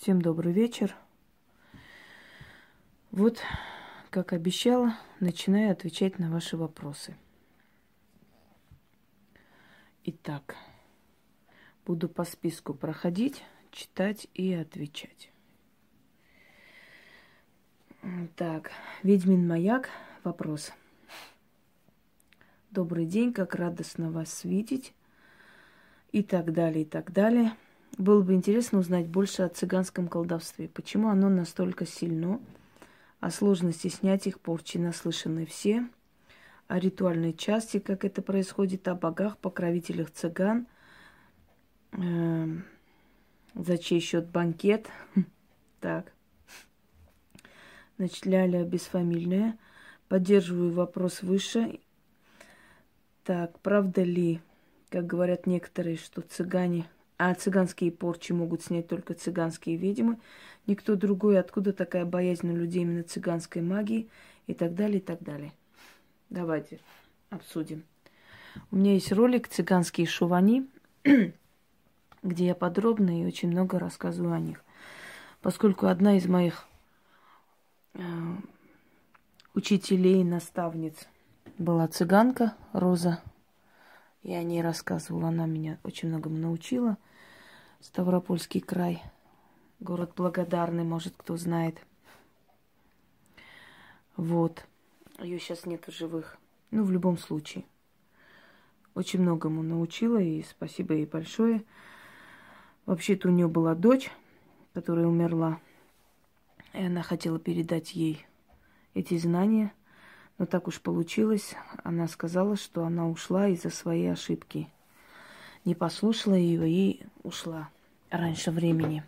Всем добрый вечер. Вот, как обещала, начинаю отвечать на ваши вопросы. Итак, буду по списку проходить, читать и отвечать. Так, Ведьмин маяк, вопрос. Добрый день, как радостно вас видеть. И так далее, и так далее. Было бы интересно узнать больше о цыганском колдовстве. Почему оно настолько сильно? О сложности снятия порчи наслышаны все. О ритуальной части, как это происходит, о богах, покровителях цыган. Э, за чей счет банкет. Так. Значит, Ляля бесфамильная. Поддерживаю вопрос выше. Так, правда ли, как говорят некоторые, что цыгане а цыганские порчи могут снять только цыганские ведьмы. Никто другой. Откуда такая боязнь у людей именно цыганской магии? И так далее, и так далее. Давайте обсудим. У меня есть ролик «Цыганские шувани», где я подробно и очень много рассказываю о них. Поскольку одна из моих э, учителей, наставниц была цыганка Роза, я о ней рассказывала, она меня очень многому научила – Ставропольский край. Город благодарный, может, кто знает. Вот. Ее сейчас нет в живых. Ну, в любом случае. Очень многому научила, и спасибо ей большое. Вообще-то у нее была дочь, которая умерла. И она хотела передать ей эти знания. Но так уж получилось. Она сказала, что она ушла из-за своей ошибки не послушала ее и ушла раньше времени.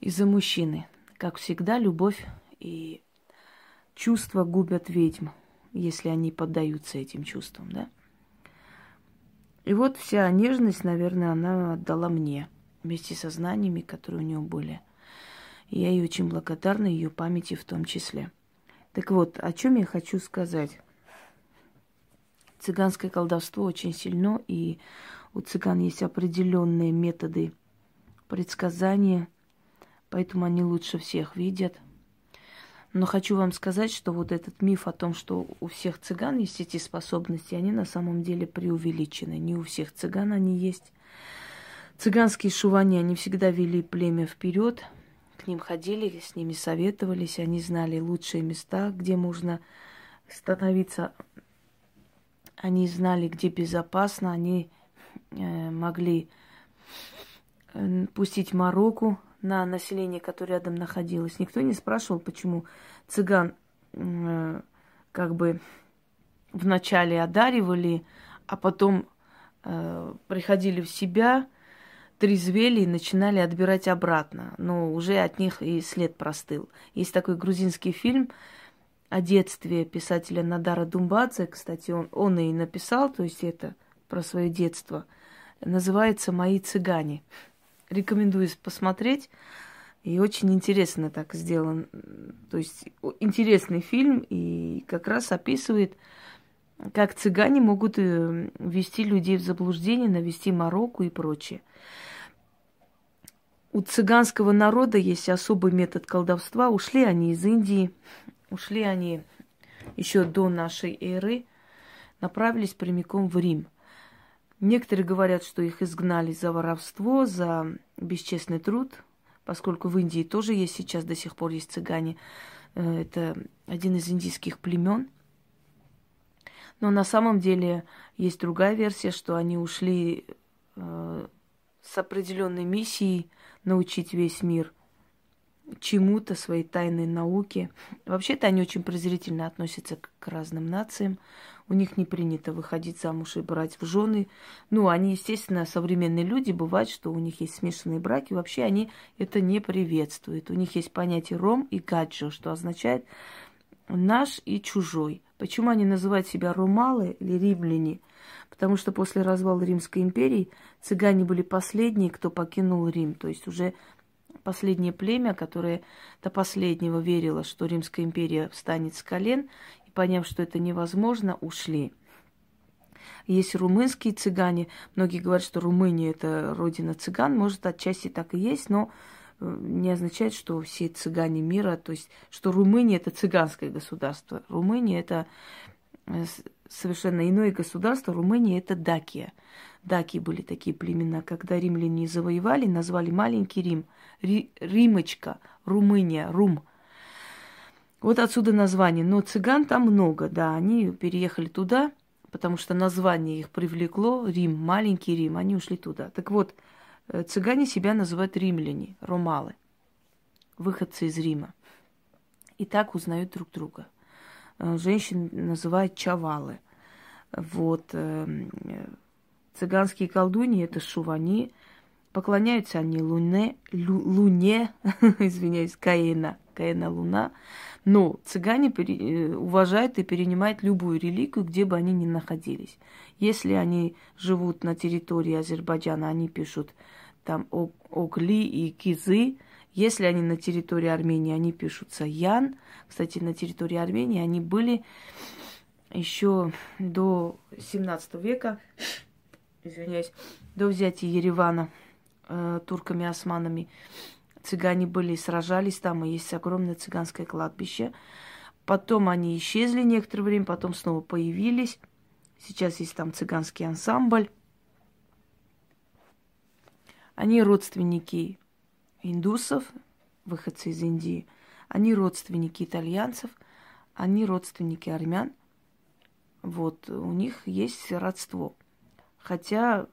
Из-за мужчины. Как всегда, любовь и чувства губят ведьм, если они поддаются этим чувствам, да? И вот вся нежность, наверное, она отдала мне, вместе со знаниями, которые у нее были. Я ей очень благодарна, ее памяти в том числе. Так вот, о чем я хочу сказать цыганское колдовство очень сильно, и у цыган есть определенные методы предсказания, поэтому они лучше всех видят. Но хочу вам сказать, что вот этот миф о том, что у всех цыган есть эти способности, они на самом деле преувеличены. Не у всех цыган они есть. Цыганские шувани, они всегда вели племя вперед, к ним ходили, с ними советовались, они знали лучшие места, где можно становиться они знали, где безопасно, они э, могли э, пустить мороку на население, которое рядом находилось. Никто не спрашивал, почему цыган э, как бы вначале одаривали, а потом э, приходили в себя, трезвели и начинали отбирать обратно. Но уже от них и след простыл. Есть такой грузинский фильм о детстве писателя Надара Думбадзе, кстати, он, он и написал, то есть это про свое детство, называется «Мои цыгане». Рекомендую посмотреть. И очень интересно так сделан. То есть интересный фильм и как раз описывает, как цыгане могут э, ввести людей в заблуждение, навести мороку и прочее. У цыганского народа есть особый метод колдовства. Ушли они из Индии, Ушли они еще до нашей эры, направились прямиком в Рим. Некоторые говорят, что их изгнали за воровство, за бесчестный труд, поскольку в Индии тоже есть сейчас до сих пор есть цыгане. Э, это один из индийских племен. Но на самом деле есть другая версия, что они ушли э, с определенной миссией научить весь мир – чему-то, своей тайной науке. Вообще-то они очень презрительно относятся к разным нациям. У них не принято выходить замуж и брать в жены. Ну, они, естественно, современные люди. Бывает, что у них есть смешанные браки. Вообще они это не приветствуют. У них есть понятие ром и гаджо, что означает наш и чужой. Почему они называют себя ромалы или римляне? Потому что после развала Римской империи цыгане были последние, кто покинул Рим. То есть уже последнее племя, которое до последнего верило, что Римская империя встанет с колен, и поняв, что это невозможно, ушли. Есть румынские цыгане. Многие говорят, что Румыния это родина цыган. Может, отчасти так и есть, но э, не означает, что все цыгане мира, то есть, что Румыния это цыганское государство. Румыния это совершенно иное государство. Румыния это Дакия. Даки были такие племена. Когда римляне завоевали, назвали маленький Рим. Ри, Римочка, Румыния, Рум. Вот отсюда название. Но цыган там много, да. Они переехали туда, потому что название их привлекло. Рим, маленький Рим. Они ушли туда. Так вот, э, цыгане себя называют римляне, ромалы. Выходцы из Рима. И так узнают друг друга. Э, женщин называют чавалы. Вот. Эм, Цыганские колдуньи – это шувани. Поклоняются они луне, лу, луне, извиняюсь, Каина, Каина луна. Но цыгане пере, э, уважают и перенимают любую религию, где бы они ни находились. Если они живут на территории Азербайджана, они пишут там Огли и Кизы. Если они на территории Армении, они пишут Саян. Кстати, на территории Армении они были еще до 17 века извиняюсь, до взятия Еревана э, турками-османами. Цыгане были, сражались там, и есть огромное цыганское кладбище. Потом они исчезли некоторое время, потом снова появились. Сейчас есть там цыганский ансамбль. Они родственники индусов, выходцы из Индии. Они родственники итальянцев, они родственники армян. Вот, у них есть родство. Хотя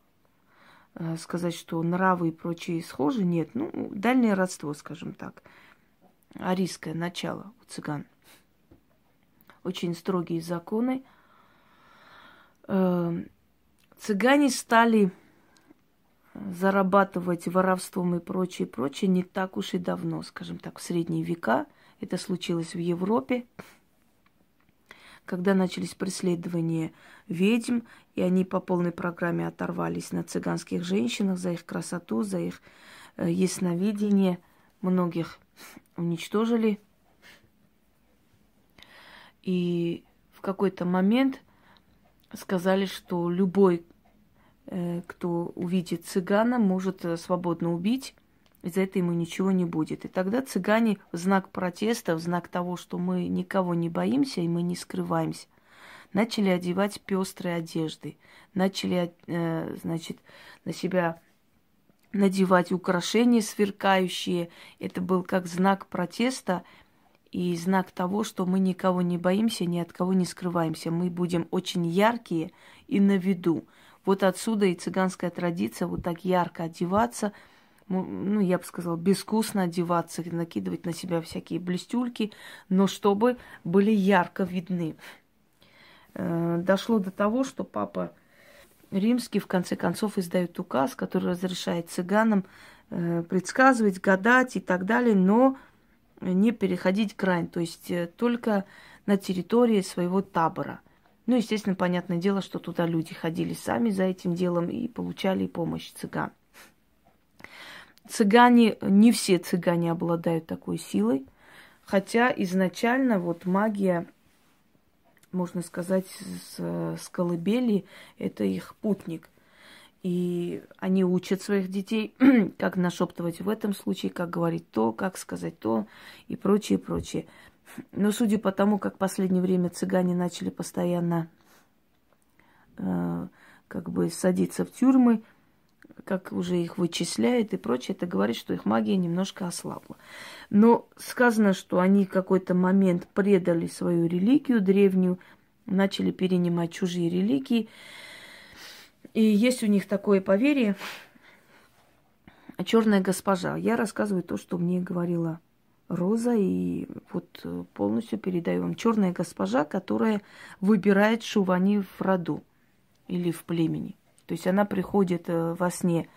э, сказать, что нравы и прочие схожи, нет. Ну, дальнее родство, скажем так. Арийское начало у цыган. Очень строгие законы. Э, цыгане стали зарабатывать воровством и прочее, прочее не так уж и давно, скажем так, в средние века. Это случилось в Европе когда начались преследования ведьм, и они по полной программе оторвались на цыганских женщинах за их красоту, за их э, ясновидение. Многих уничтожили. И в какой-то момент сказали, что любой, кто увидит цыгана, может э, свободно убить и за это ему ничего не будет. И тогда цыгане в знак протеста, в знак того, что мы никого не боимся и мы не скрываемся, начали одевать пестрые одежды, начали, э, значит, на себя надевать украшения сверкающие. Это был как знак протеста и знак того, что мы никого не боимся, ни от кого не скрываемся. Мы будем очень яркие и на виду. Вот отсюда и цыганская традиция вот так ярко одеваться – ну, я бы сказала, безвкусно одеваться, накидывать на себя всякие блестюльки, но чтобы были ярко видны. Э, дошло до того, что папа римский в конце концов издает указ, который разрешает цыганам э, предсказывать, гадать и так далее, но не переходить грань, то есть э, только на территории своего табора. Ну, естественно, понятное дело, что туда люди ходили сами за этим делом и получали помощь цыган. Цыгане, не все цыгане обладают такой силой, хотя изначально вот магия, можно сказать, с, колыбели, это их путник. И они учат своих детей, как нашептывать в этом случае, как говорить то, как сказать то и прочее, прочее. Но судя по тому, как в последнее время цыгане начали постоянно э, как бы садиться в тюрьмы, как уже их вычисляют и прочее, это говорит, что их магия немножко ослабла. Но сказано, что они в какой-то момент предали свою религию древнюю, начали перенимать чужие религии. И есть у них такое поверье, черная госпожа. Я рассказываю то, что мне говорила Роза, и вот полностью передаю вам. Черная госпожа, которая выбирает шувани в роду или в племени. То есть она приходит э, во сне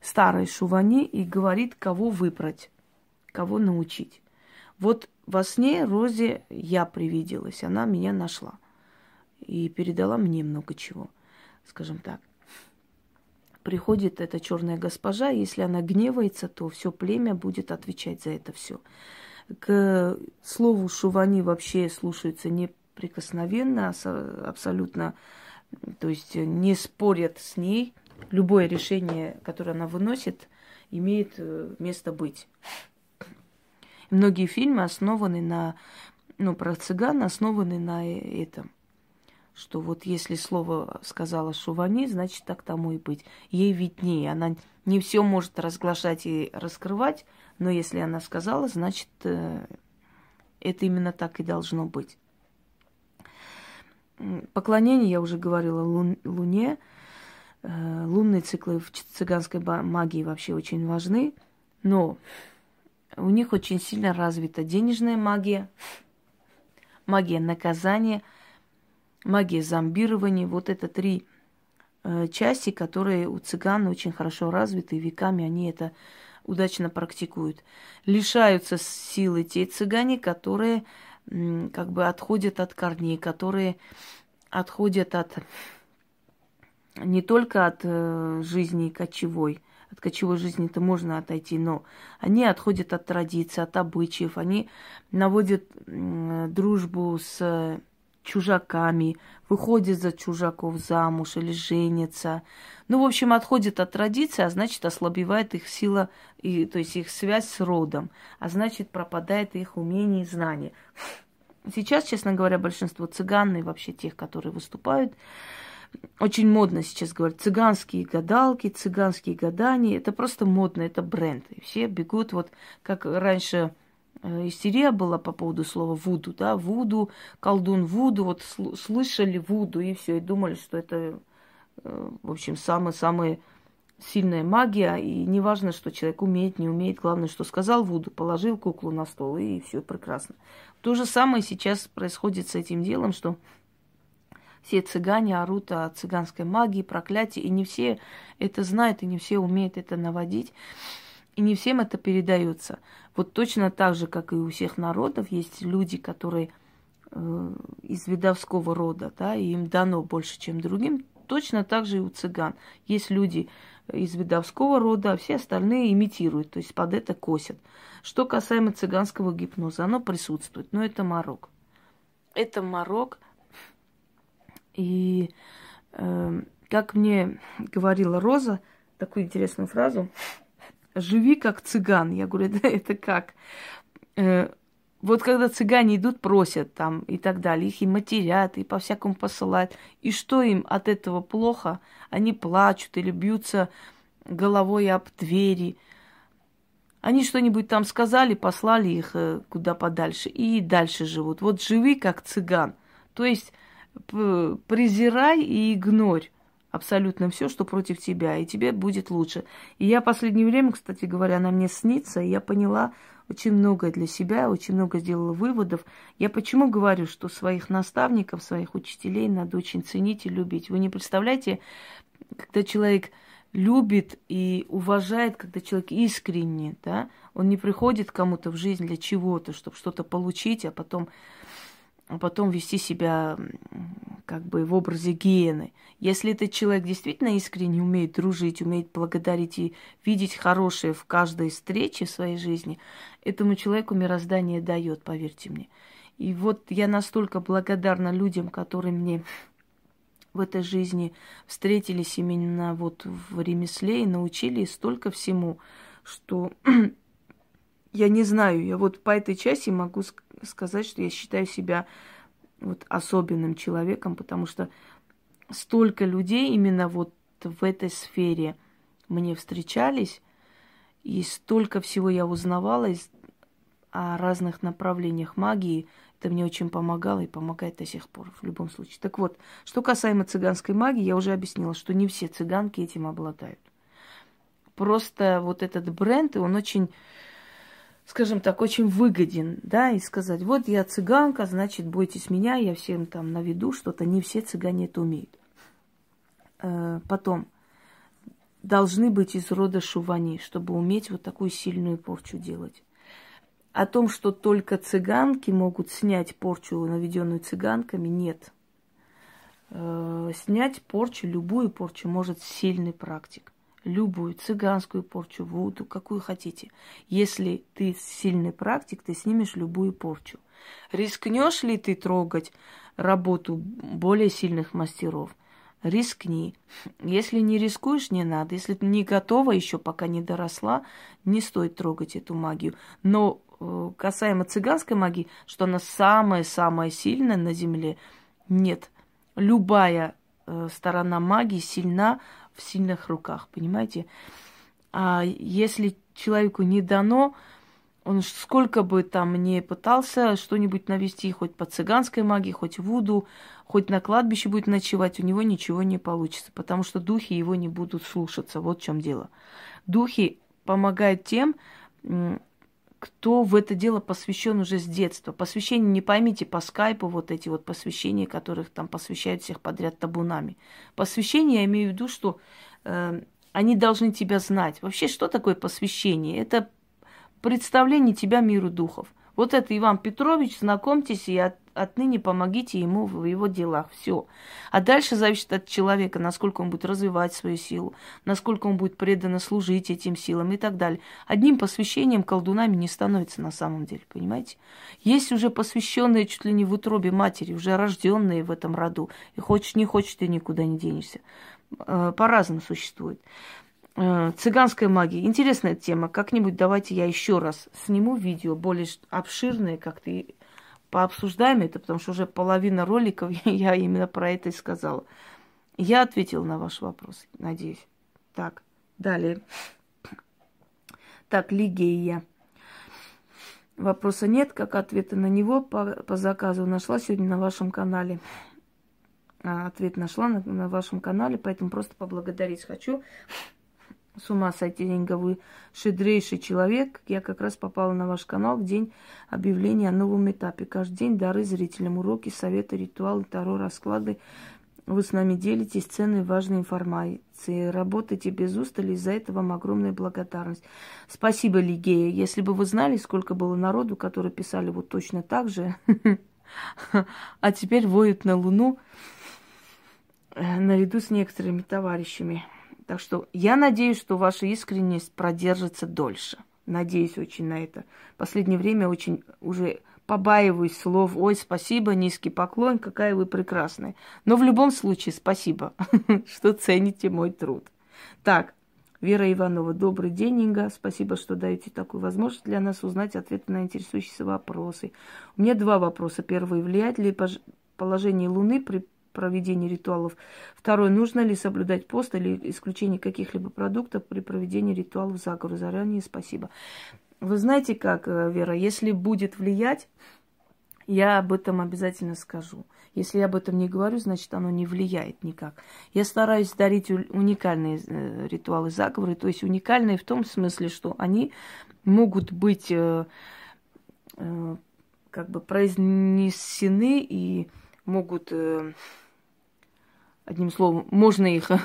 старой Шувани и говорит, кого выбрать, кого научить. Вот во сне Розе я привиделась, она меня нашла и передала мне много чего, скажем так. Приходит эта черная госпожа, если она гневается, то все племя будет отвечать за это все. К слову Шувани вообще слушаются неприкосновенно, абсолютно то есть не спорят с ней. Любое решение, которое она выносит, имеет э, место быть. Многие фильмы основаны на, ну, про цыган основаны на э, этом – что вот если слово сказала Шувани, значит так тому и быть. Ей виднее, она не все может разглашать и раскрывать, но если она сказала, значит э, это именно так и должно быть. Поклонение, я уже говорила, лун, Луне. Э, лунные циклы в цыганской магии вообще очень важны, но у них очень сильно развита денежная магия, магия наказания – магия зомбирования. Вот это три э, части, которые у цыган очень хорошо развиты, и веками они это удачно практикуют. Лишаются силы те цыгане, которые как бы отходят от корней, которые отходят от не только от э, жизни кочевой, от кочевой жизни это можно отойти, но они отходят от традиций, от обычаев, они наводят дружбу с чужаками, выходит за чужаков замуж или женится. Ну, в общем, отходит от традиции, а значит, ослабевает их сила, и, то есть их связь с родом, а значит, пропадает их умение и знание. Сейчас, честно говоря, большинство цыган и вообще тех, которые выступают, очень модно сейчас говорить цыганские гадалки, цыганские гадания. Это просто модно, это бренд. И все бегут, вот как раньше истерия была по поводу слова вуду, да, вуду, колдун вуду, вот слышали вуду и все, и думали, что это, э, в общем, самая-самая сильная магия, и не важно, что человек умеет, не умеет, главное, что сказал вуду, положил куклу на стол, и все прекрасно. То же самое сейчас происходит с этим делом, что все цыгане орут о цыганской магии, проклятии, и не все это знают, и не все умеют это наводить. И не всем это передается. Вот точно так же, как и у всех народов, есть люди, которые э, из видовского рода, да, и им дано больше, чем другим. Точно так же и у цыган. Есть люди из видовского рода, а все остальные имитируют, то есть под это косят. Что касаемо цыганского гипноза, оно присутствует, но это морок. Это морок. И э, как мне говорила Роза, такую интересную фразу, живи как цыган. Я говорю, да это как? Э, вот когда цыгане идут, просят там и так далее, их и матерят, и по-всякому посылают. И что им от этого плохо? Они плачут или бьются головой об двери. Они что-нибудь там сказали, послали их э, куда подальше и дальше живут. Вот живи как цыган. То есть презирай и игнорь абсолютно все, что против тебя, и тебе будет лучше. И я в последнее время, кстати говоря, она мне снится, и я поняла очень многое для себя, очень много сделала выводов. Я почему говорю, что своих наставников, своих учителей надо очень ценить и любить. Вы не представляете, когда человек любит и уважает, когда человек искренне, да, он не приходит кому-то в жизнь для чего-то, чтобы что-то получить, а потом а потом вести себя как бы в образе гиены. Если этот человек действительно искренне умеет дружить, умеет благодарить и видеть хорошее в каждой встрече в своей жизни, этому человеку мироздание дает, поверьте мне. И вот я настолько благодарна людям, которые мне в этой жизни встретились именно вот в ремесле и научили столько всему, что я не знаю, я вот по этой части могу сказать, что я считаю себя вот особенным человеком, потому что столько людей именно вот в этой сфере мне встречались, и столько всего я узнавала из, о разных направлениях магии. Это мне очень помогало и помогает до сих пор в любом случае. Так вот, что касаемо цыганской магии, я уже объяснила, что не все цыганки этим обладают. Просто вот этот бренд, он очень скажем так, очень выгоден, да, и сказать, вот я цыганка, значит, бойтесь меня, я всем там наведу что-то. Не все цыгане это умеют. Э, потом, должны быть из рода шувани, чтобы уметь вот такую сильную порчу делать. О том, что только цыганки могут снять порчу, наведенную цыганками, нет. Э, снять порчу, любую порчу может сильный практик любую цыганскую порчу, вуду, какую хотите. Если ты сильный практик, ты снимешь любую порчу. Рискнешь ли ты трогать работу более сильных мастеров? рискни. Если не рискуешь, не надо. Если ты не готова еще, пока не доросла, не стоит трогать эту магию. Но э, касаемо цыганской магии, что она самая-самая сильная на Земле, нет. Любая э, сторона магии сильна в сильных руках, понимаете? А если человеку не дано, он сколько бы там не пытался что-нибудь навести, хоть по цыганской магии, хоть вуду, хоть на кладбище будет ночевать, у него ничего не получится, потому что духи его не будут слушаться. Вот в чем дело. Духи помогают тем, кто в это дело посвящен уже с детства. Посвящение, не поймите, по скайпу вот эти вот посвящения, которых там посвящают всех подряд табунами. Посвящение я имею в виду, что э, они должны тебя знать. Вообще, что такое посвящение? Это представление тебя миру духов. Вот это Иван Петрович, знакомьтесь от, отныне помогите ему в его делах. Все. А дальше зависит от человека, насколько он будет развивать свою силу, насколько он будет преданно служить этим силам и так далее. Одним посвящением колдунами не становится на самом деле, понимаете? Есть уже посвященные чуть ли не в утробе матери, уже рожденные в этом роду. И хочешь, не хочешь, ты никуда не денешься. Э, по-разному существует. Э, цыганская магия. Интересная тема. Как-нибудь давайте я еще раз сниму видео, более обширное, как-то пообсуждаем это, потому что уже половина роликов я именно про это и сказала. Я ответила на ваш вопрос, надеюсь. Так, далее. Так, Лигея. Вопроса нет, как ответа на него по, по заказу нашла сегодня на вашем канале. А, ответ нашла на, на вашем канале, поэтому просто поблагодарить хочу с ума сойти, деньга, вы шедрейший человек. Я как раз попала на ваш канал в день объявления о новом этапе. Каждый день дары зрителям, уроки, советы, ритуалы, таро, расклады. Вы с нами делитесь ценной важной информацией. Работаете без устали, за это вам огромная благодарность. Спасибо, Лигея. Если бы вы знали, сколько было народу, которые писали вот точно так же, а теперь воют на Луну э, наряду с некоторыми товарищами. Так что я надеюсь, что ваша искренность продержится дольше. Надеюсь очень на это. Последнее время очень уже побаиваюсь слов «Ой, спасибо, низкий поклон, какая вы прекрасная». Но в любом случае спасибо, что цените мой труд. Так, Вера Иванова, добрый день, Инга. Спасибо, что даете такую возможность для нас узнать ответы на интересующиеся вопросы. У меня два вопроса. Первый, влияет ли положение Луны при проведении ритуалов. Второе, нужно ли соблюдать пост или исключение каких-либо продуктов при проведении ритуалов заговора. Заранее спасибо. Вы знаете как, э, Вера, если будет влиять, я об этом обязательно скажу. Если я об этом не говорю, значит, оно не влияет никак. Я стараюсь дарить уникальные э, ритуалы заговоры, то есть уникальные в том смысле, что они могут быть э, э, как бы произнесены и могут э, Одним словом, можно их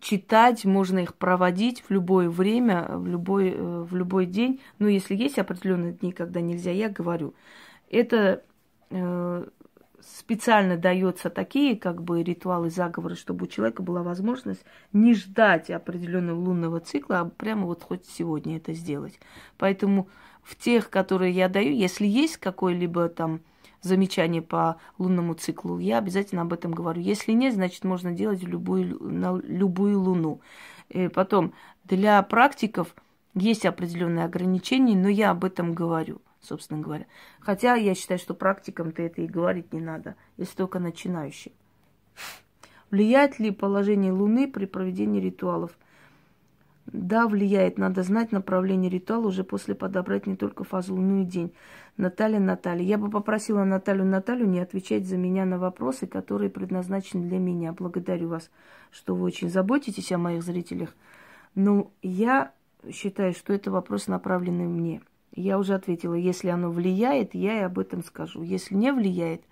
читать, можно их проводить в любое время, в любой, э, в любой день. Но если есть определенные дни, когда нельзя, я говорю. Это э, специально дается такие как бы ритуалы, заговоры, чтобы у человека была возможность не ждать определенного лунного цикла, а прямо вот хоть сегодня это сделать. Поэтому в тех, которые я даю, если есть какой-либо там замечание по лунному циклу, я обязательно об этом говорю. Если нет, значит, можно делать любую, на любую луну. И потом, для практиков есть определенные ограничения, но я об этом говорю, собственно говоря. Хотя я считаю, что практикам-то это и говорить не надо, если только начинающие. Влияет ли положение Луны при проведении ритуалов? Да, влияет. Надо знать направление ритуала уже после подобрать не только фазу Луны и день. Наталья, Наталья. Я бы попросила Наталью, Наталью не отвечать за меня на вопросы, которые предназначены для меня. Благодарю вас, что вы очень заботитесь о моих зрителях. Но я считаю, что это вопрос направленный мне. Я уже ответила, если оно влияет, я и об этом скажу. Если не влияет,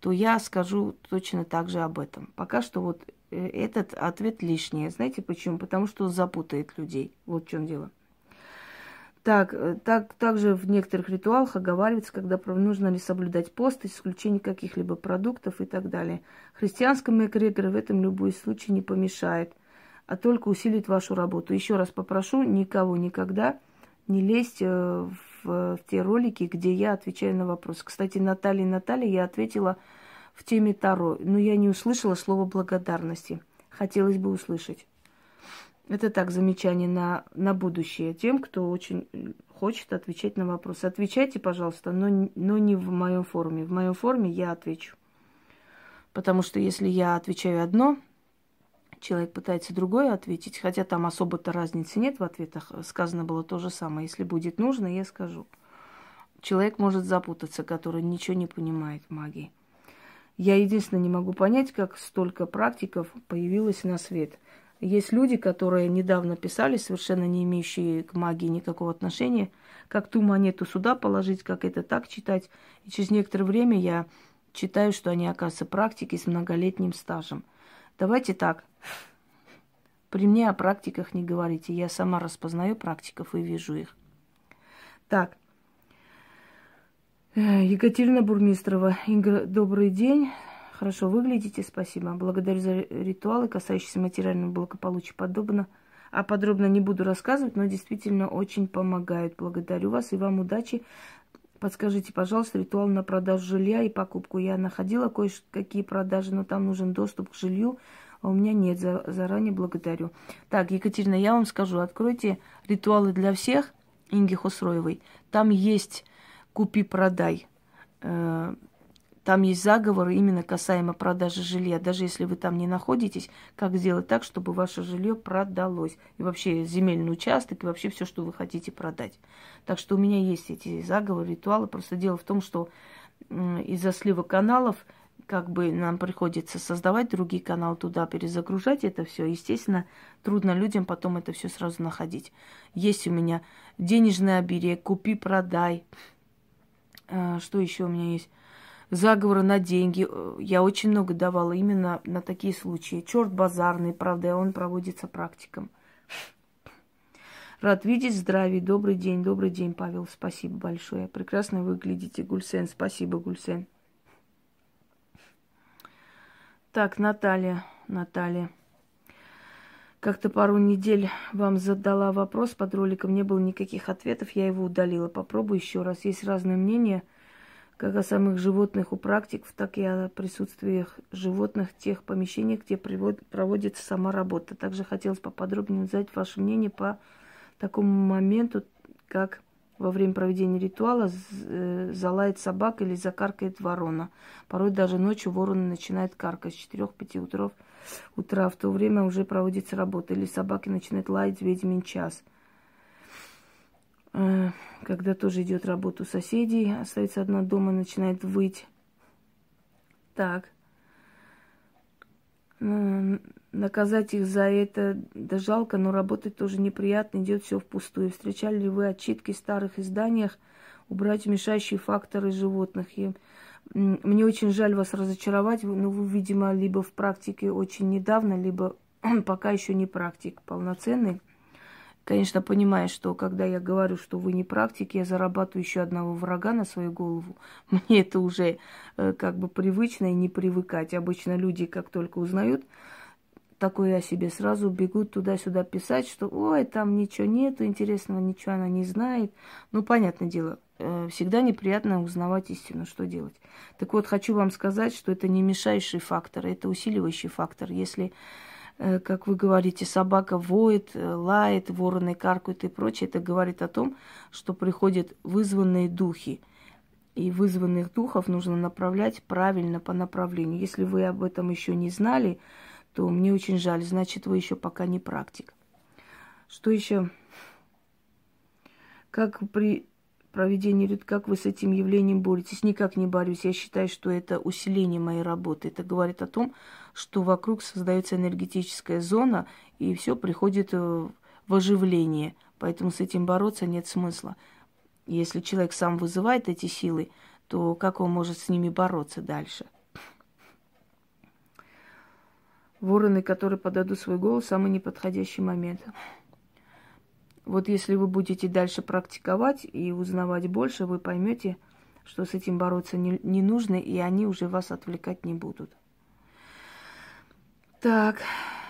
то я скажу точно так же об этом. Пока что вот э, этот ответ лишний. Знаете почему? Потому что запутает людей. Вот в чем дело. Так, э, так, также в некоторых ритуалах оговаривается, когда нужно ли соблюдать пост, исключение каких-либо продуктов и так далее. Христианскому эгрегору в этом любой случай не помешает, а только усилит вашу работу. Еще раз попрошу никого никогда не лезть э, в, в те ролики, где я отвечаю на вопросы. Кстати, Наталья Наталья я ответила в теме Таро, но я не услышала слова благодарности. Хотелось бы услышать. Это так, замечание на, на будущее. Тем, кто очень хочет отвечать на вопросы. Отвечайте, пожалуйста, но, но не в моем форуме. В моем форуме я отвечу. Потому что если я отвечаю одно, человек пытается другое ответить, хотя там особо-то разницы нет в ответах, сказано было то же самое. Если будет нужно, я скажу. Человек может запутаться, который ничего не понимает в магии. Я единственное не могу понять, как столько практиков появилось на свет. Есть люди, которые недавно писали, совершенно не имеющие к магии никакого отношения, как ту монету сюда положить, как это так читать. И через некоторое время я читаю, что они, оказывается, практики с многолетним стажем. Давайте так. При мне о практиках не говорите. Я сама распознаю практиков и вижу их. Так, Э, Екатерина Бурмистрова. Инга, добрый день. Хорошо выглядите, спасибо. Благодарю за ритуалы, касающиеся материального благополучия подобно. А подробно не буду рассказывать, но действительно очень помогают. Благодарю вас и вам удачи. Подскажите, пожалуйста, ритуал на продажу жилья и покупку. Я находила кое-какие продажи, но там нужен доступ к жилью, а у меня нет. За, заранее благодарю. Так, Екатерина, я вам скажу, откройте ритуалы для всех Инги Хосроевой. Там есть купи-продай. Там есть заговор именно касаемо продажи жилья. Даже если вы там не находитесь, как сделать так, чтобы ваше жилье продалось. И вообще земельный участок, и вообще все, что вы хотите продать. Так что у меня есть эти заговоры, ритуалы. Просто дело в том, что из-за слива каналов как бы нам приходится создавать другие каналы туда, перезагружать это все. Естественно, трудно людям потом это все сразу находить. Есть у меня денежный оберег, купи-продай. А, что еще у меня есть? Заговоры на деньги. Я очень много давала именно на такие случаи. Черт базарный, правда, он проводится практиком. Рад видеть, здравия, добрый день, добрый день, Павел, спасибо большое. Прекрасно выглядите, Гульсен, спасибо, Гульсен. Так, Наталья, Наталья. Как-то пару недель вам задала вопрос под роликом, не было никаких ответов, я его удалила. Попробую еще раз. Есть разные мнения, как о самых животных у практиков, так и о присутствиях животных в тех помещениях, где проводится сама работа. Также хотелось поподробнее узнать ваше мнение по такому моменту, как во время проведения ритуала э, залает собака или закаркает ворона. Порой даже ночью ворона начинает каркать с 4-5 утров утра. В то время уже проводится работа. Или собаки начинают лаять ведьмин час. Э, когда тоже идет работа у соседей, остается одна дома, начинает выть. Так. Наказать их за это, да жалко, но работать тоже неприятно, идет все впустую. Встречали ли вы отчитки в старых изданиях убрать мешающие факторы животных? И мне очень жаль вас разочаровать, но вы, видимо, либо в практике очень недавно, либо пока еще не практик полноценный. Конечно, понимаю, что когда я говорю, что вы не практики, я зарабатываю еще одного врага на свою голову. Мне это уже э, как бы привычно и не привыкать. Обычно люди, как только узнают такое о себе, сразу бегут туда-сюда писать, что ой, там ничего нету, интересного ничего она не знает. Ну, понятное дело, э, всегда неприятно узнавать истину, что делать. Так вот, хочу вам сказать, что это не мешающий фактор, это усиливающий фактор. Если как вы говорите, собака воет, э, лает, вороны каркают и прочее, это говорит о том, что приходят вызванные духи. И вызванных духов нужно направлять правильно по направлению. Если вы об этом еще не знали, то мне очень жаль, значит, вы еще пока не практик. Что еще? Как при проведении как вы с этим явлением боретесь? Никак не борюсь. Я считаю, что это усиление моей работы. Это говорит о том, что вокруг создается энергетическая зона, и все приходит э, в оживление. Поэтому с этим бороться нет смысла. Если человек сам вызывает эти силы, то как он может с ними бороться дальше? Вороны, которые подадут свой голос самый неподходящий момент. Вот если вы будете дальше практиковать и узнавать больше, вы поймете, что с этим бороться не, не нужно, и они уже вас отвлекать не будут. Так,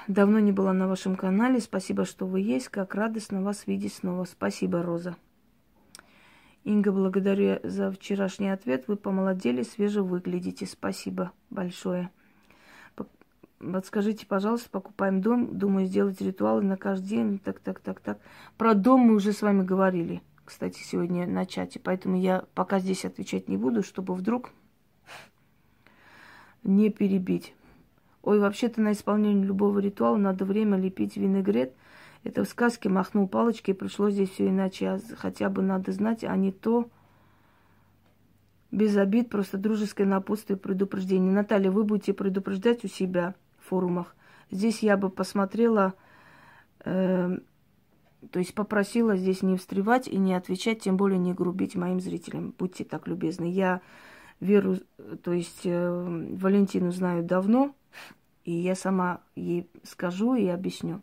давно не была на вашем канале. Спасибо, что вы есть. Как радостно вас видеть снова. Спасибо, Роза. Инга, благодарю за вчерашний ответ. Вы помолодели, свеже выглядите. Спасибо большое. Подскажите, пожалуйста, покупаем дом. Думаю, сделать ритуалы на каждый день. Так, так, так, так. Про дом мы уже с вами говорили, кстати, сегодня на чате. Поэтому я пока здесь отвечать не буду, чтобы вдруг не перебить. Ой, вообще-то на исполнение любого ритуала надо время лепить винегрет. Это в сказке махнул палочкой, и пришло здесь все иначе. А хотя бы надо знать, а не то без обид, просто дружеское напутствие, предупреждение. Наталья, вы будете предупреждать у себя – форумах. Здесь я бы посмотрела, э, то есть попросила здесь не встревать и не отвечать, тем более не грубить моим зрителям. Будьте так любезны. Я Веру, то есть э, Валентину знаю давно, и я сама ей скажу и объясню.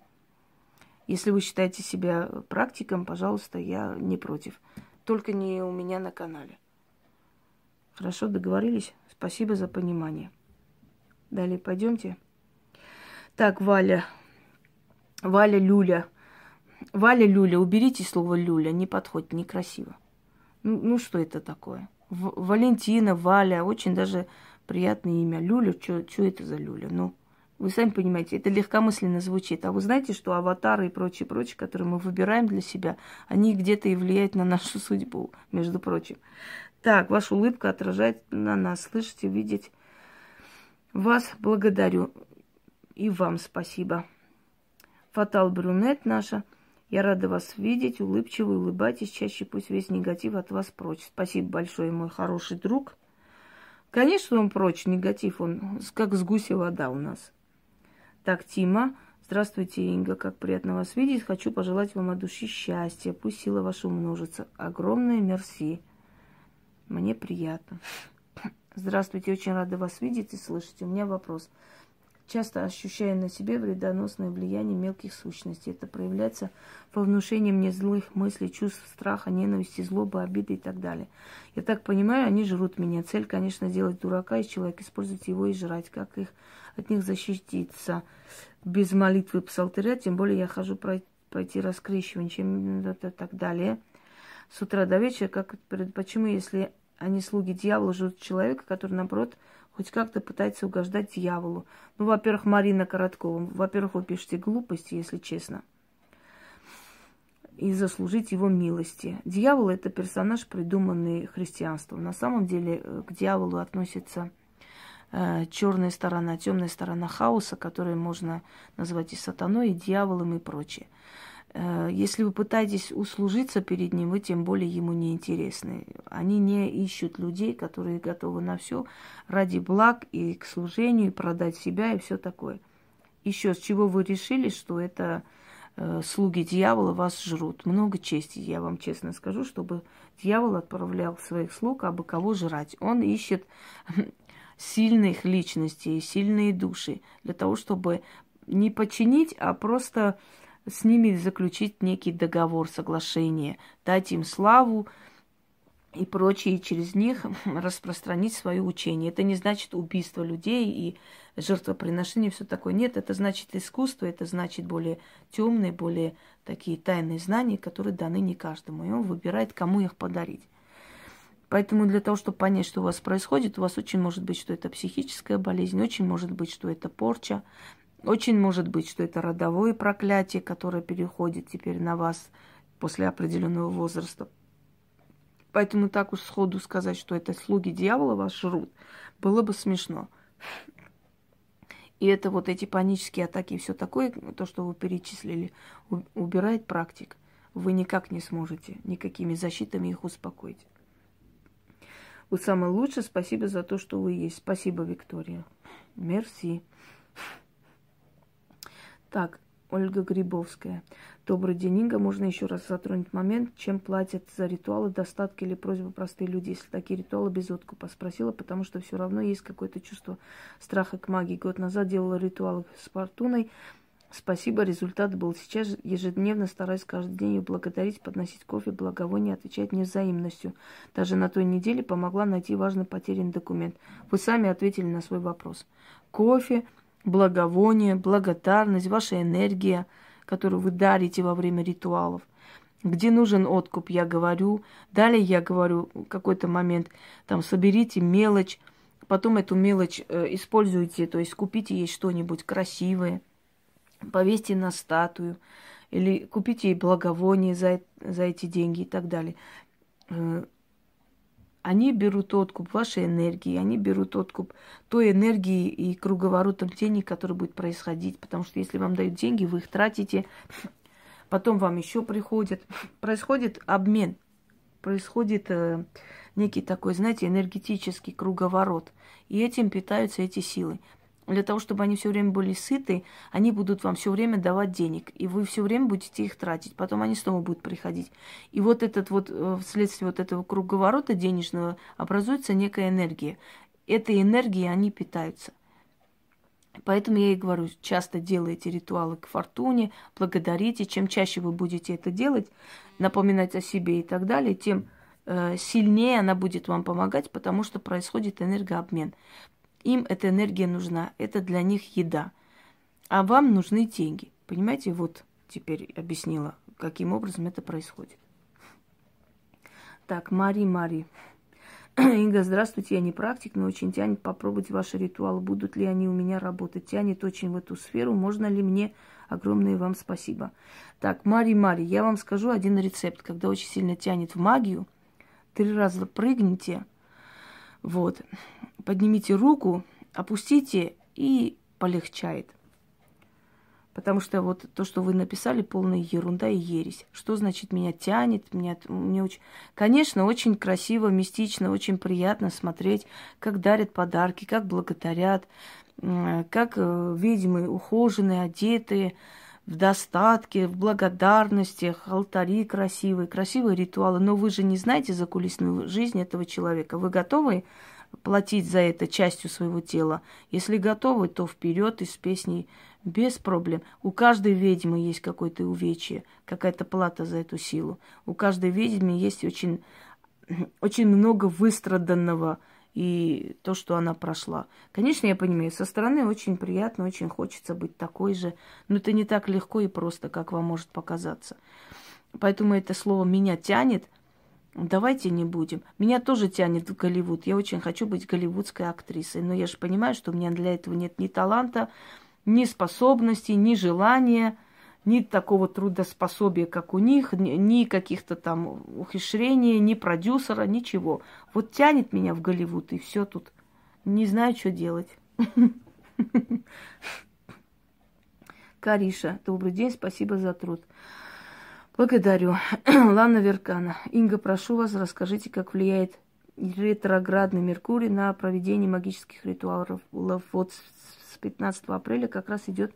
Если вы считаете себя практиком, пожалуйста, я не против. Только не у меня на канале. Хорошо, договорились? Спасибо за понимание. Далее пойдемте. Так, Валя. Валя Люля. Валя Люля, уберите слово Люля, не подходит, некрасиво. Ну, ну что это такое? В- Валентина, Валя, очень даже приятное имя. Люля, что это за Люля? Ну, вы сами понимаете, это легкомысленно звучит. А вы знаете, что аватары и прочее, прочее, которые мы выбираем для себя, они где-то и влияют на нашу судьбу, между прочим. Так, ваша улыбка отражает на нас. Слышите, видеть. Вас благодарю. И вам спасибо. Фатал Брюнет наша. Я рада вас видеть, улыбчивый, улыбайтесь чаще, пусть весь негатив от вас прочь. Спасибо большое, мой хороший друг. Конечно, он прочь, негатив, он как с гуся вода у нас. Так, Тима, здравствуйте, Инга, как приятно вас видеть. Хочу пожелать вам от души счастья, пусть сила ваша умножится. Огромное мерси. Мне приятно. Здравствуйте, очень рада вас видеть и слышать. У меня вопрос часто ощущая на себе вредоносное влияние мелких сущностей. Это проявляется во внушении мне злых мыслей, чувств страха, ненависти, злобы, обиды и так далее. Я так понимаю, они жрут меня. Цель, конечно, сделать дурака из человека, использовать его и жрать. Как их от них защититься без молитвы псалтыря, тем более я хожу пройти раскрещивание, чем это так далее. С утра до вечера, как почему, если они слуги дьявола, жрут человека, который, наоборот, хоть как-то пытается угождать дьяволу. Ну, во-первых, Марина Короткова. Во-первых, вы пишете глупости, если честно. И заслужить его милости. Дьявол – это персонаж, придуманный христианством. На самом деле э, к дьяволу относится э, черная сторона, темная сторона хаоса, которую можно назвать и сатаной, и дьяволом, и прочее. Э, если вы пытаетесь услужиться перед ним, вы тем более ему не интересны. Они не ищут людей, которые готовы на все ради благ и к служению, и продать себя и все такое. Еще с чего вы решили, что это э, слуги дьявола вас жрут? Много чести, я вам честно скажу, чтобы дьявол отправлял своих слуг, абы кого жрать. Он ищет сильных личностей, сильные души для того, чтобы не подчинить, а просто с ними заключить некий договор, соглашение, дать им славу и прочее, и через них распространить свое учение. Это не значит убийство людей и жертвоприношение, все такое. Нет, это значит искусство, это значит более темные, более такие тайные знания, которые даны не каждому. И он выбирает, кому их подарить. Поэтому для того, чтобы понять, что у вас происходит, у вас очень может быть, что это психическая болезнь, очень может быть, что это порча, очень может быть, что это родовое проклятие, которое переходит теперь на вас после определенного возраста. Поэтому так уж сходу сказать, что это слуги дьявола вас жрут, было бы смешно. И это вот эти панические атаки и все такое, то, что вы перечислили, убирает практик. Вы никак не сможете никакими защитами их успокоить. Вы самое лучшее. Спасибо за то, что вы есть. Спасибо, Виктория. Мерси. Так, Ольга Грибовская. Добрый день, Инга. Можно еще раз затронуть момент, чем платят за ритуалы, достатки или просьбы простые люди, если такие ритуалы без откупа? Спросила, потому что все равно есть какое-то чувство страха к магии. Год назад делала ритуалы с Фортуной. Спасибо, результат был. Сейчас ежедневно стараюсь каждый день ее благодарить, подносить кофе, благовоние, отвечать невзаимностью. Даже на той неделе помогла найти важный потерянный документ. Вы сами ответили на свой вопрос. Кофе, благовоние, благодарность, ваша энергия, которую вы дарите во время ритуалов. Где нужен откуп, я говорю. Далее я говорю какой-то момент, там, соберите мелочь, потом эту мелочь э, используйте, то есть купите ей что-нибудь красивое, повесьте на статую, или купите ей благовоние за, за эти деньги и так далее. Э, они берут откуп вашей энергии, они берут откуп той энергии и круговоротом денег, который будет происходить. Потому что если вам дают деньги, вы их тратите, потом вам еще приходят. Происходит обмен, происходит э, некий такой, знаете, энергетический круговорот. И этим питаются эти силы. Для того, чтобы они все время были сыты, они будут вам все время давать денег, и вы все время будете их тратить. Потом они снова будут приходить. И вот этот вот, э, вследствие вот этого круговорота денежного образуется некая энергия. Этой энергией они питаются. Поэтому я и говорю, часто делайте ритуалы к фортуне, благодарите. Чем чаще вы будете это делать, напоминать о себе и так далее, тем э, сильнее она будет вам помогать, потому что происходит энергообмен. Им эта энергия нужна, это для них еда. А вам нужны деньги. Понимаете, вот теперь объяснила, каким образом это происходит. Так, Мари, Мари. Инга, здравствуйте, я не практик, но очень тянет попробовать ваши ритуалы. Будут ли они у меня работать? Тянет очень в эту сферу. Можно ли мне? Огромное вам спасибо. Так, Мари, Мари, я вам скажу один рецепт. Когда очень сильно тянет в магию, три раза прыгните, вот, поднимите руку, опустите и полегчает. Потому что вот то, что вы написали, полная ерунда и ересь. Что значит меня тянет? Меня, мне очень... Конечно, очень красиво, мистично, очень приятно смотреть, как дарят подарки, как благодарят, как э, ведьмы ухоженные, одетые, в достатке, в благодарностях, алтари красивые, красивые ритуалы. Но вы же не знаете закулисную жизнь этого человека. Вы готовы платить за это частью своего тела? Если готовы, то вперед из песней без проблем. У каждой ведьмы есть какое-то увечье, какая-то плата за эту силу. У каждой ведьмы есть очень, очень много выстраданного и то, что она прошла. Конечно, я понимаю, со стороны очень приятно, очень хочется быть такой же, но это не так легко и просто, как вам может показаться. Поэтому это слово «меня тянет» Давайте не будем. Меня тоже тянет в Голливуд. Я очень хочу быть голливудской актрисой. Но я же понимаю, что у меня для этого нет ни таланта, ни способностей, ни желания, ни такого трудоспособия, как у них, ни, ни каких-то там ухищрений, ни продюсера, ничего. Вот тянет меня в Голливуд, и все тут. Не знаю, что делать. Кариша, добрый день, спасибо за труд. Благодарю. Лана Веркана. Инга, прошу вас, расскажите, как влияет ретроградный Меркурий на проведение магических ритуалов. Вот 15 апреля как раз идет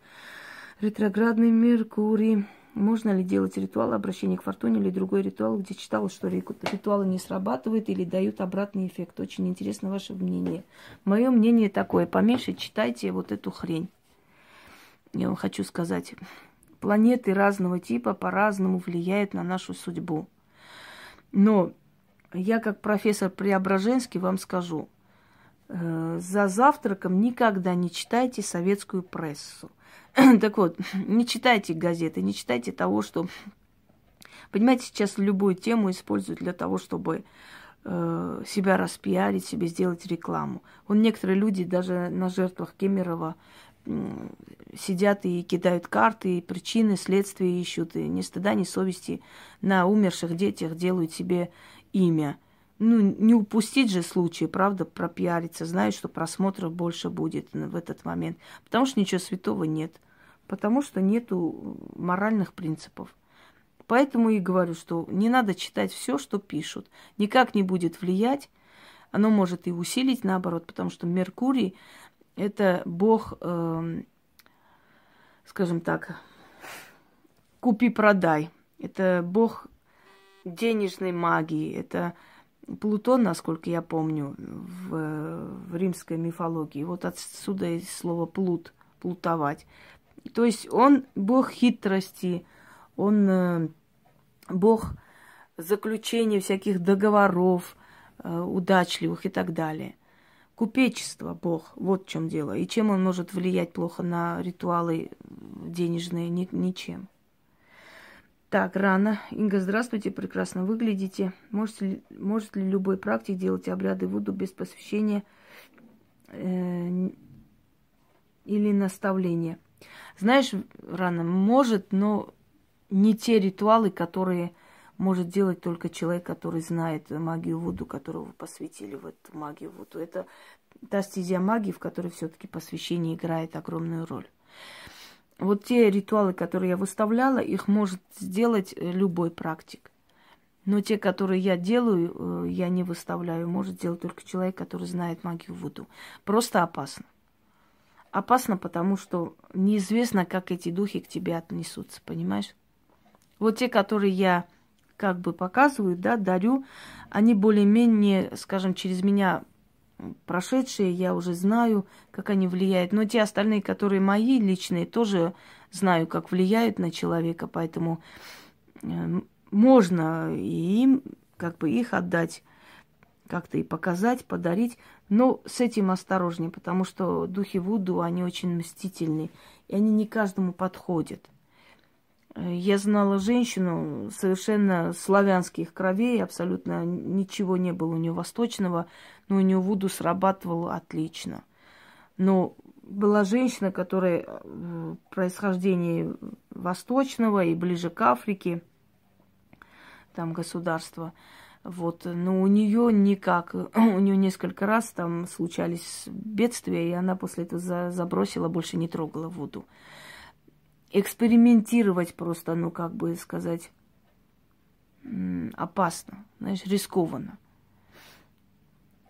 ретроградный Меркурий. Можно ли делать ритуал обращения к фортуне или другой ритуал, где читалось, что ритуалы не срабатывают или дают обратный эффект? Очень интересно ваше мнение. Мое мнение такое. Поменьше читайте вот эту хрень. Я вам хочу сказать. Планеты разного типа по-разному влияют на нашу судьбу. Но я как профессор Преображенский вам скажу, Э, за завтраком никогда не читайте советскую прессу. так вот, не читайте газеты, не читайте того, что... Понимаете, сейчас любую тему используют для того, чтобы э, себя распиарить, себе сделать рекламу. Вон некоторые люди даже на жертвах Кемерова э, сидят и кидают карты, и причины, следствия ищут, и ни стыда, ни совести на умерших детях делают себе имя – ну, не упустить же случай, правда, пропиариться, знать, что просмотров больше будет в этот момент. Потому что ничего святого нет. Потому что нету моральных принципов. Поэтому и говорю, что не надо читать все, что пишут. Никак не будет влиять. Оно может и усилить, наоборот, потому что Меркурий – это бог, э, скажем так, купи-продай. Это бог денежной магии. Это Плутон, насколько я помню, в, в римской мифологии, вот отсюда и слово плут, плутовать. То есть он бог хитрости, он э, бог заключения всяких договоров э, удачливых и так далее. Купечество бог, вот в чем дело. И чем он может влиять плохо на ритуалы денежные? Ни, ничем. Так, рано. Инга, здравствуйте, прекрасно выглядите. Может ли, может ли любой практик делать обряды Вуду без посвящения э, или наставления? Знаешь, рано, может, но не те ритуалы, которые может делать только человек, который знает магию Вуду, которого посвятили в эту магию Вуду. Это та стезия магии, в которой все-таки посвящение играет огромную роль вот те ритуалы, которые я выставляла, их может сделать э, любой практик. Но те, которые я делаю, э, я не выставляю. Может сделать только человек, который знает магию Вуду. Просто опасно. Опасно, потому что неизвестно, как эти духи к тебе отнесутся, понимаешь? Вот те, которые я как бы показываю, да, дарю, они более-менее, скажем, через меня прошедшие, я уже знаю, как они влияют. Но те остальные, которые мои личные, тоже знаю, как влияют на человека, поэтому э, можно им как бы их отдать, как-то и показать, подарить, но с этим осторожнее, потому что духи Вуду, они очень мстительные, и они не каждому подходят. Я знала женщину совершенно славянских кровей, абсолютно ничего не было у нее восточного, но у нее Вуду срабатывало отлично. Но была женщина, которая э, происхождения восточного и ближе к Африке, там государство, вот, но у нее никак, у нее несколько раз там случались бедствия, и она после этого забросила, больше не трогала воду экспериментировать просто, ну, как бы сказать, опасно, знаешь, рискованно.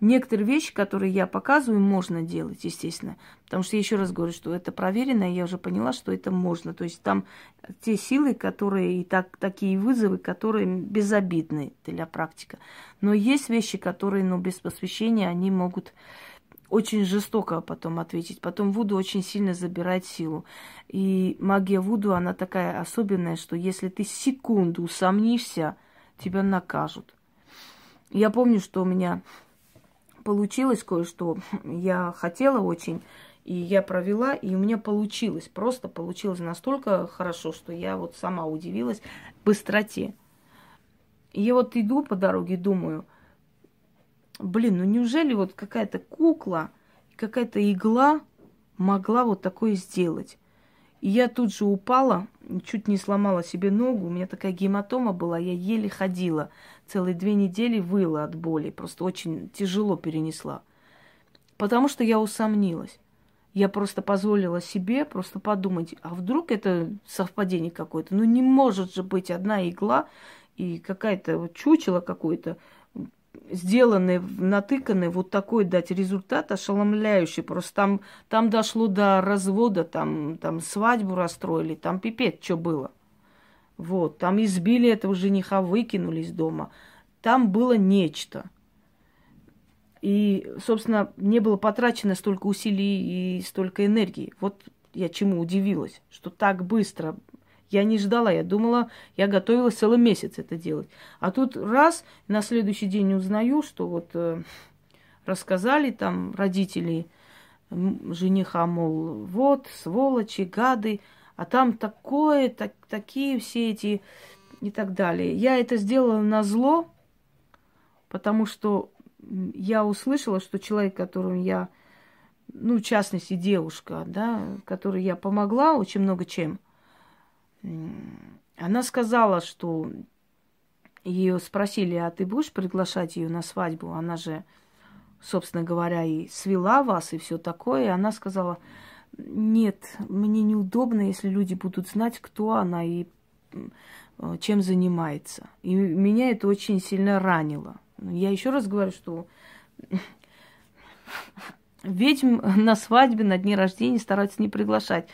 Некоторые вещи, которые я показываю, можно делать, естественно. Потому что еще раз говорю, что это проверено, и я уже поняла, что это можно. То есть там те силы, которые и так, такие вызовы, которые безобидны для практика. Но есть вещи, которые, ну, без посвящения, они могут очень жестоко потом ответить. Потом Вуду очень сильно забирает силу. И магия Вуду, она такая особенная, что если ты секунду усомнишься, тебя накажут. Я помню, что у меня получилось кое-что. Я хотела очень, и я провела, и у меня получилось. Просто получилось настолько хорошо, что я вот сама удивилась быстроте. И я вот иду по дороге, думаю – Блин, ну неужели вот какая-то кукла, какая-то игла могла вот такое сделать? И я тут же упала, чуть не сломала себе ногу, у меня такая гематома была, я еле ходила. Целые две недели выла от боли, просто очень тяжело перенесла. Потому что я усомнилась. Я просто позволила себе просто подумать, а вдруг это совпадение какое-то? Ну не может же быть одна игла и какая-то вот чучело какое-то сделанный, натыканный, вот такой дать результат ошеломляющий. Просто там, там дошло до развода, там, там свадьбу расстроили, там пипец, что было. Вот, там избили этого жениха, выкинули из дома. Там было нечто. И, собственно, не было потрачено столько усилий и столько энергии. Вот я чему удивилась, что так быстро я не ждала, я думала, я готовилась целый месяц это делать. А тут раз, на следующий день узнаю, что вот э, рассказали там родители жениха, мол, вот, сволочи, гады, а там такое, так, такие все эти и так далее. Я это сделала на зло, потому что я услышала, что человек, которому я, ну, в частности, девушка, да, которой я помогла очень много чем – она сказала, что ее спросили, а ты будешь приглашать ее на свадьбу? Она же, собственно говоря, и свела вас, и все такое. И она сказала, нет, мне неудобно, если люди будут знать, кто она и чем занимается. И меня это очень сильно ранило. Я еще раз говорю, что ведьм на свадьбе, на дне рождения стараются не приглашать.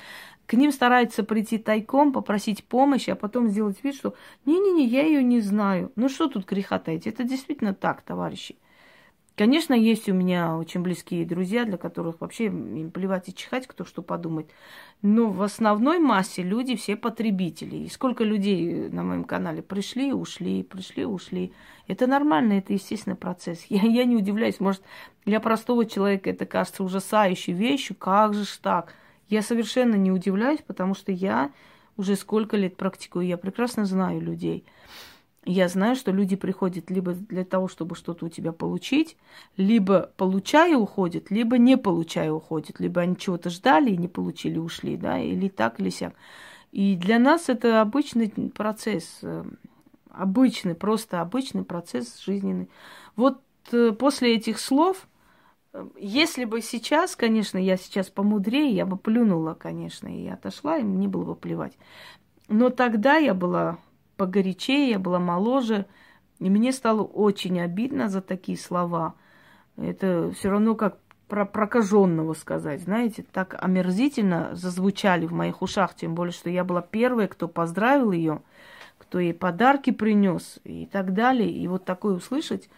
К ним стараются прийти тайком, попросить помощи, а потом сделать вид, что не-не-не, я ее не знаю. Ну что тут греха таить? Это действительно так, товарищи. Конечно, есть у меня очень близкие друзья, для которых вообще им плевать и чихать, кто что подумает. Но в основной массе люди все потребители. И сколько людей на моем канале пришли, ушли, пришли, ушли. Это нормально, это естественный процесс. Я, я не удивляюсь, может, для простого человека это кажется ужасающей вещью. Как же ж так? Я совершенно не удивляюсь, потому что я уже сколько лет практикую, я прекрасно знаю людей. Я знаю, что люди приходят либо для того, чтобы что-то у тебя получить, либо получая уходят, либо не получая уходят, либо они чего-то ждали и не получили, ушли, да, или так, или сяк. И для нас это обычный процесс, э, обычный, просто обычный процесс жизненный. Вот э, после этих слов, если бы сейчас, конечно, я сейчас помудрее, я бы плюнула, конечно, и отошла, и мне было бы плевать. Но тогда я была погорячее, я была моложе, и мне стало очень обидно за такие слова. Это все равно как про прокаженного сказать, знаете, так омерзительно зазвучали в моих ушах, тем более, что я была первая, кто поздравил ее, кто ей подарки принес и так далее. И вот такое услышать.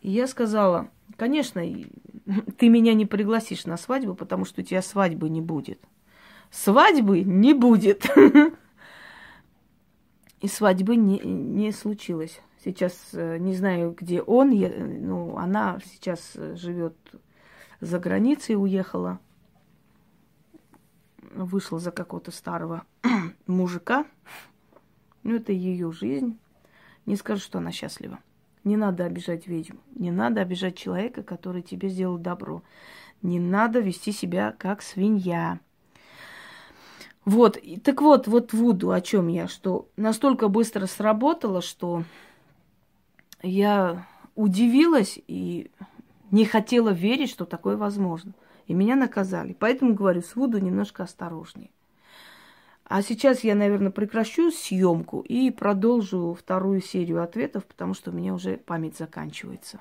И я сказала, конечно, ты меня не пригласишь на свадьбу, потому что у тебя свадьбы не будет. Свадьбы не будет. И свадьбы не, не случилось. Сейчас э, не знаю, где он, я, ну, она сейчас живет за границей, уехала, вышла за какого-то старого мужика. Ну, это ее жизнь. Не скажу, что она счастлива. Не надо обижать ведьм. Не надо обижать человека, который тебе сделал добро. Не надо вести себя как свинья. Вот, и, так вот, вот Вуду, о чем я, что настолько быстро сработало, что я удивилась и не хотела верить, что такое возможно. И меня наказали. Поэтому, говорю, с Вуду немножко осторожнее. А сейчас я, наверное, прекращу съемку и продолжу вторую серию ответов, потому что у меня уже память заканчивается.